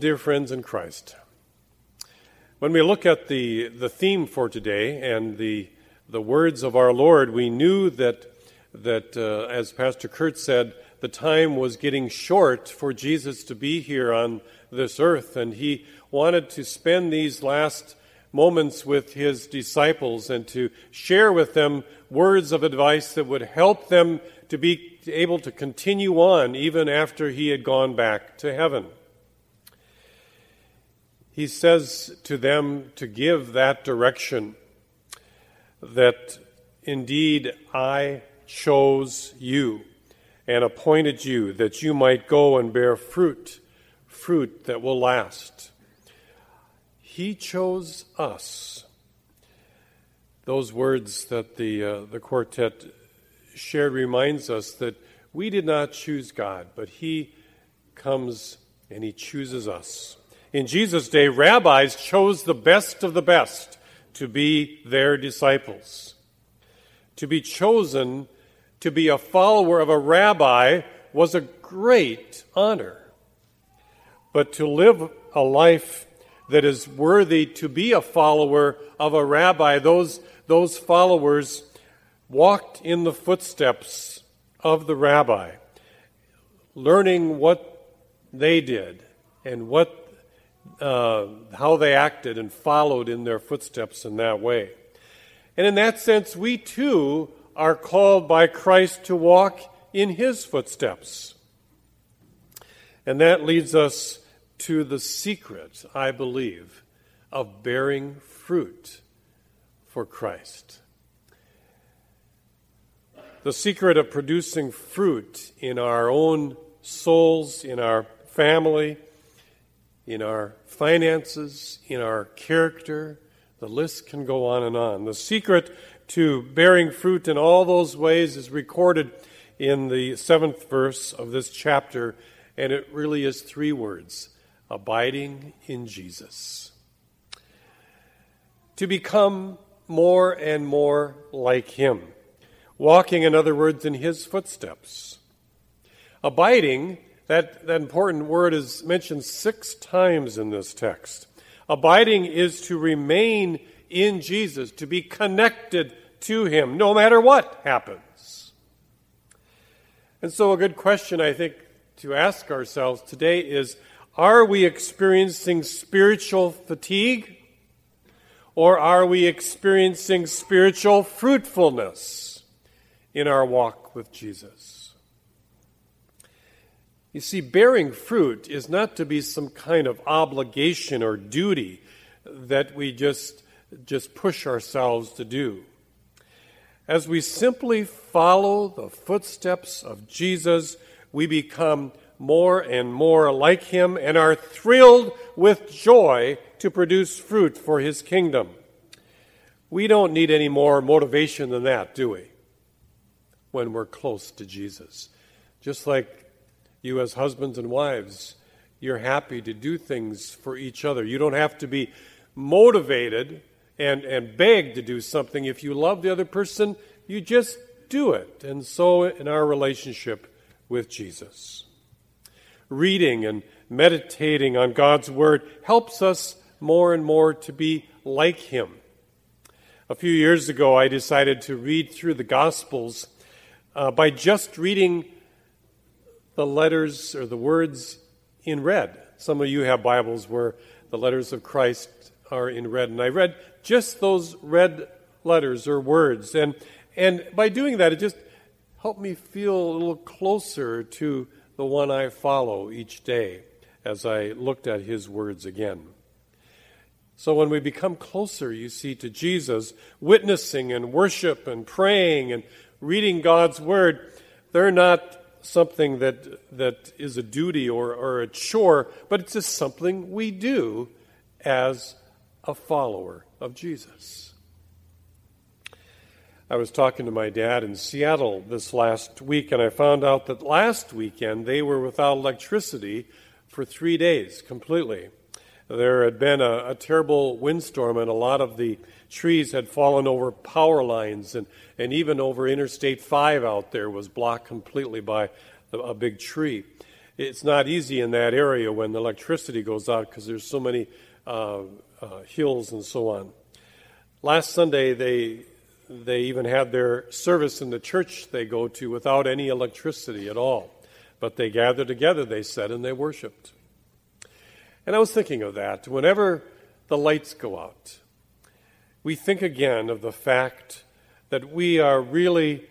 Dear friends in Christ, when we look at the, the theme for today and the, the words of our Lord, we knew that, that uh, as Pastor Kurt said, the time was getting short for Jesus to be here on this earth, and he wanted to spend these last moments with his disciples and to share with them words of advice that would help them to be able to continue on even after he had gone back to heaven he says to them to give that direction that indeed I chose you and appointed you that you might go and bear fruit, fruit that will last. He chose us. Those words that the, uh, the quartet shared reminds us that we did not choose God, but He comes and He chooses us. In Jesus' day, rabbis chose the best of the best to be their disciples. To be chosen to be a follower of a rabbi was a great honor. But to live a life that is worthy to be a follower of a rabbi, those, those followers walked in the footsteps of the rabbi, learning what they did and what uh, how they acted and followed in their footsteps in that way. And in that sense, we too are called by Christ to walk in his footsteps. And that leads us to the secret, I believe, of bearing fruit for Christ. The secret of producing fruit in our own souls, in our family, in our finances, in our character. The list can go on and on. The secret to bearing fruit in all those ways is recorded in the seventh verse of this chapter, and it really is three words abiding in Jesus. To become more and more like Him, walking, in other words, in His footsteps. Abiding that, that important word is mentioned six times in this text. Abiding is to remain in Jesus, to be connected to Him, no matter what happens. And so, a good question, I think, to ask ourselves today is are we experiencing spiritual fatigue? Or are we experiencing spiritual fruitfulness in our walk with Jesus? You see, bearing fruit is not to be some kind of obligation or duty that we just, just push ourselves to do. As we simply follow the footsteps of Jesus, we become more and more like him and are thrilled with joy to produce fruit for his kingdom. We don't need any more motivation than that, do we? When we're close to Jesus. Just like you, as husbands and wives, you're happy to do things for each other. You don't have to be motivated and, and beg to do something. If you love the other person, you just do it. And so in our relationship with Jesus. Reading and meditating on God's Word helps us more and more to be like Him. A few years ago, I decided to read through the Gospels uh, by just reading the letters or the words in red. Some of you have Bibles where the letters of Christ are in red, and I read just those red letters or words. And, and by doing that, it just helped me feel a little closer to the one I follow each day as I looked at his words again. So when we become closer, you see, to Jesus, witnessing and worship and praying and reading God's word, they're not something that, that is a duty or, or a chore, but it's just something we do as a follower of Jesus. I was talking to my dad in Seattle this last week, and I found out that last weekend they were without electricity for three days completely. There had been a, a terrible windstorm, and a lot of the trees had fallen over power lines, and, and even over Interstate 5 out there was blocked completely by a big tree. it's not easy in that area when the electricity goes out because there's so many uh, uh, hills and so on. Last Sunday, they they even had their service in the church they go to without any electricity at all. But they gathered together, they said, and they worshiped. And I was thinking of that. Whenever the lights go out, we think again of the fact that we are really,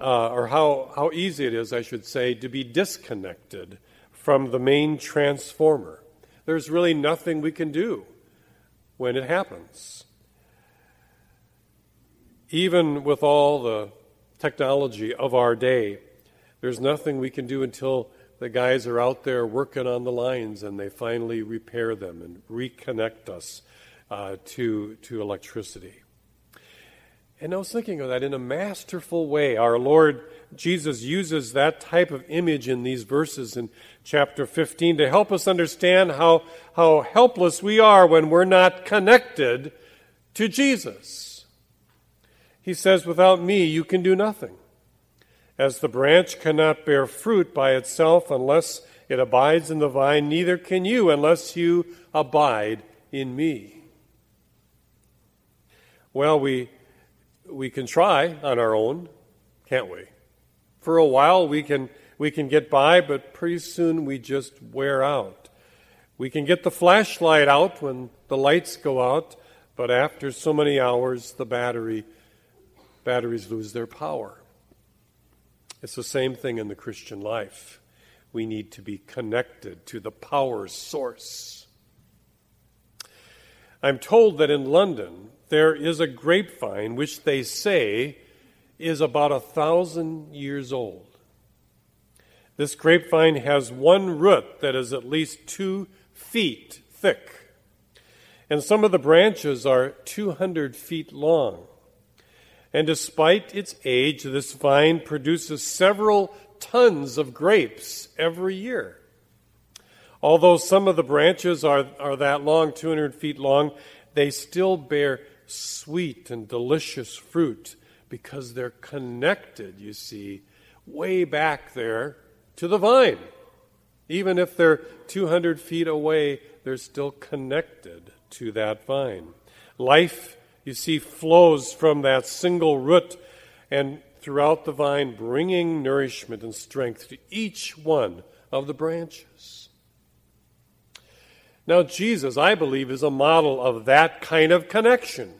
uh, or how, how easy it is, I should say, to be disconnected from the main transformer. There's really nothing we can do when it happens even with all the technology of our day, there's nothing we can do until the guys are out there working on the lines and they finally repair them and reconnect us uh, to, to electricity. And I was thinking of that in a masterful way. Our Lord Jesus uses that type of image in these verses in chapter 15 to help us understand how, how helpless we are when we're not connected to Jesus. He says, Without me, you can do nothing. As the branch cannot bear fruit by itself unless it abides in the vine, neither can you unless you abide in me. Well, we, we can try on our own, can't we? For a while, we can, we can get by, but pretty soon we just wear out. We can get the flashlight out when the lights go out, but after so many hours, the battery batteries lose their power. It's the same thing in the Christian life. We need to be connected to the power source. I'm told that in London there is a grapevine which they say is about a thousand years old. This grapevine has one root that is at least two feet thick, and some of the branches are 200 feet long. And despite its age, this vine produces several tons of grapes every year. Although some of the branches are, are that long, 200 feet long, they still bear sweet and delicious fruit because they're connected, you see, way back there to the vine. Even if they're 200 feet away, they're still connected to that vine. Life you see, flows from that single root and throughout the vine, bringing nourishment and strength to each one of the branches. Now, Jesus, I believe, is a model of that kind of connection.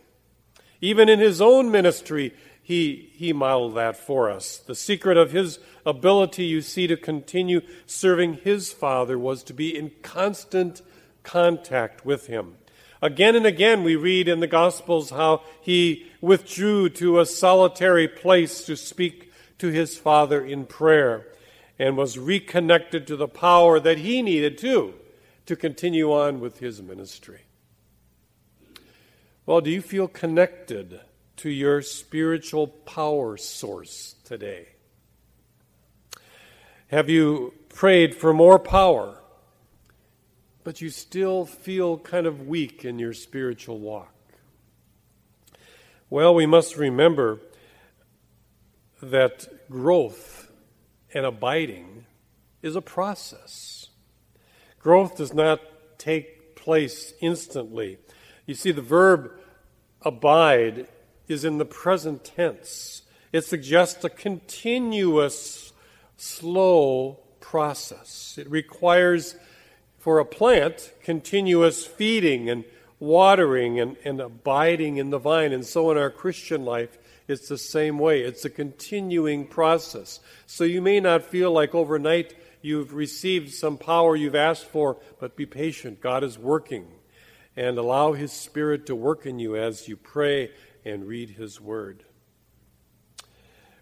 Even in his own ministry, he, he modeled that for us. The secret of his ability, you see, to continue serving his Father was to be in constant contact with him. Again and again, we read in the Gospels how he withdrew to a solitary place to speak to his Father in prayer and was reconnected to the power that he needed too to continue on with his ministry. Well, do you feel connected to your spiritual power source today? Have you prayed for more power? but you still feel kind of weak in your spiritual walk. Well, we must remember that growth and abiding is a process. Growth does not take place instantly. You see, the verb abide is in the present tense. It suggests a continuous, slow process. It requires for a plant, continuous feeding and watering and, and abiding in the vine. And so in our Christian life, it's the same way. It's a continuing process. So you may not feel like overnight you've received some power you've asked for, but be patient. God is working. And allow His Spirit to work in you as you pray and read His Word.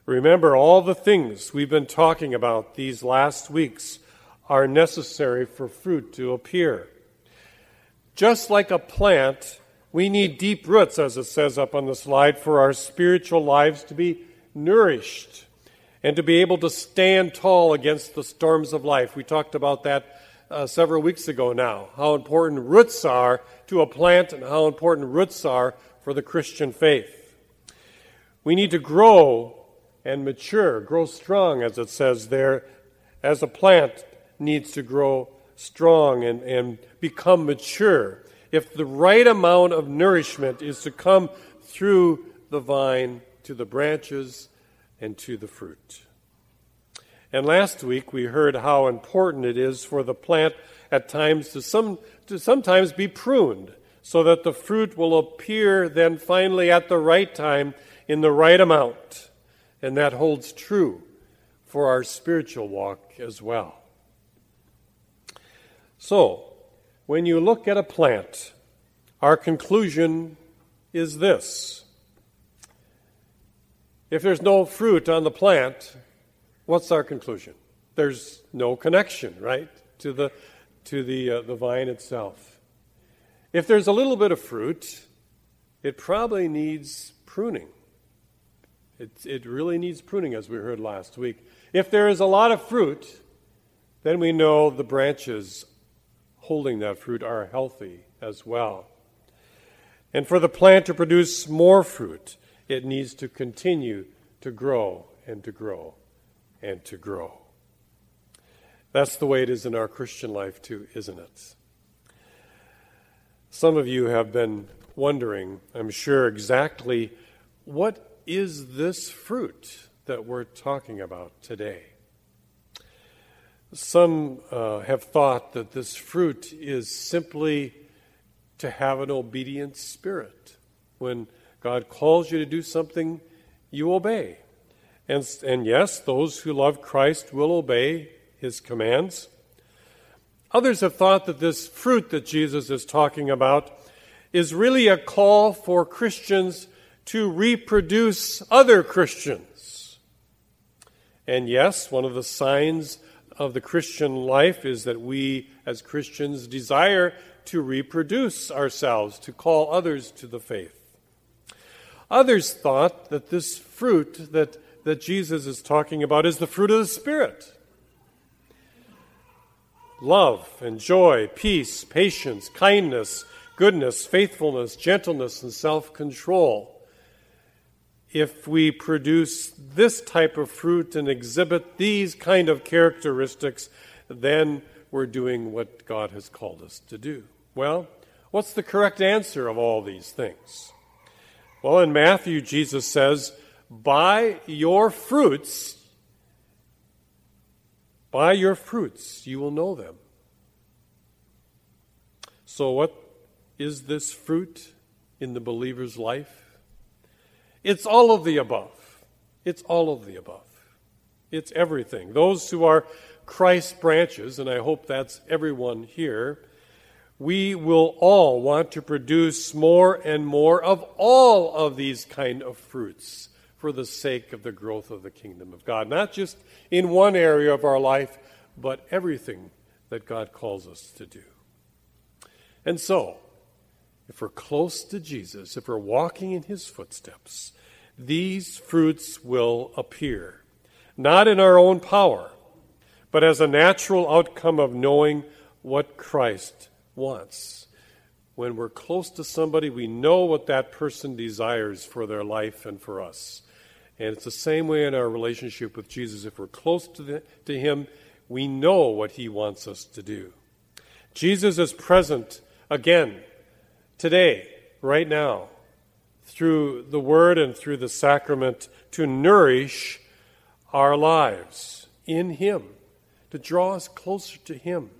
Remember all the things we've been talking about these last weeks are necessary for fruit to appear. Just like a plant, we need deep roots, as it says up on the slide, for our spiritual lives to be nourished and to be able to stand tall against the storms of life. We talked about that uh, several weeks ago now, how important roots are to a plant and how important roots are for the Christian faith. We need to grow and mature, grow strong, as it says there, as a plant needs to grow strong and, and become mature, if the right amount of nourishment is to come through the vine to the branches and to the fruit. And last week we heard how important it is for the plant at times to some to sometimes be pruned so that the fruit will appear then finally at the right time in the right amount. And that holds true for our spiritual walk as well. So, when you look at a plant, our conclusion is this. If there's no fruit on the plant, what's our conclusion? There's no connection, right, to the, to the, uh, the vine itself. If there's a little bit of fruit, it probably needs pruning. It, it really needs pruning, as we heard last week. If there is a lot of fruit, then we know the branches holding that fruit are healthy as well. And for the plant to produce more fruit, it needs to continue to grow and to grow and to grow. That's the way it is in our Christian life, too, isn't it? Some of you have been wondering, I'm sure, exactly what is this fruit that we're talking about today? Some uh, have thought that this fruit is simply to have an obedient spirit. When God calls you to do something, you obey. And, and yes, those who love Christ will obey his commands. Others have thought that this fruit that Jesus is talking about is really a call for Christians to reproduce other Christians. And yes, one of the signs of the Christian life is that we as Christians desire to reproduce ourselves, to call others to the faith. Others thought that this fruit that, that Jesus is talking about is the fruit of the Spirit love and joy, peace, patience, kindness, goodness, faithfulness, gentleness, and self control. If we produce this type of fruit and exhibit these kind of characteristics, then we're doing what God has called us to do. Well, what's the correct answer of all these things? Well, in Matthew, Jesus says, By your fruits, by your fruits you will know them. So, what is this fruit in the believer's life? It's all of the above. It's all of the above. It's everything. Those who are Christ branches, and I hope that's everyone here, we will all want to produce more and more of all of these kind of fruits for the sake of the growth of the kingdom of God. Not just in one area of our life, but everything that God calls us to do. And so, if we're close to Jesus, if we're walking in his footsteps, these fruits will appear, not in our own power, but as a natural outcome of knowing what Christ wants. When we're close to somebody, we know what that person desires for their life and for us. And it's the same way in our relationship with Jesus. If we're close to, the, to Him, we know what He wants us to do. Jesus is present again today, right now, through the Word and through the sacrament to nourish our lives in Him, to draw us closer to Him.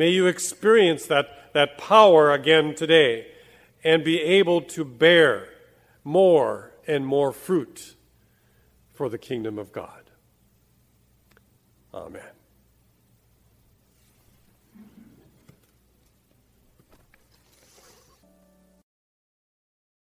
May you experience that, that power again today and be able to bear more and more fruit for the kingdom of God. Amen.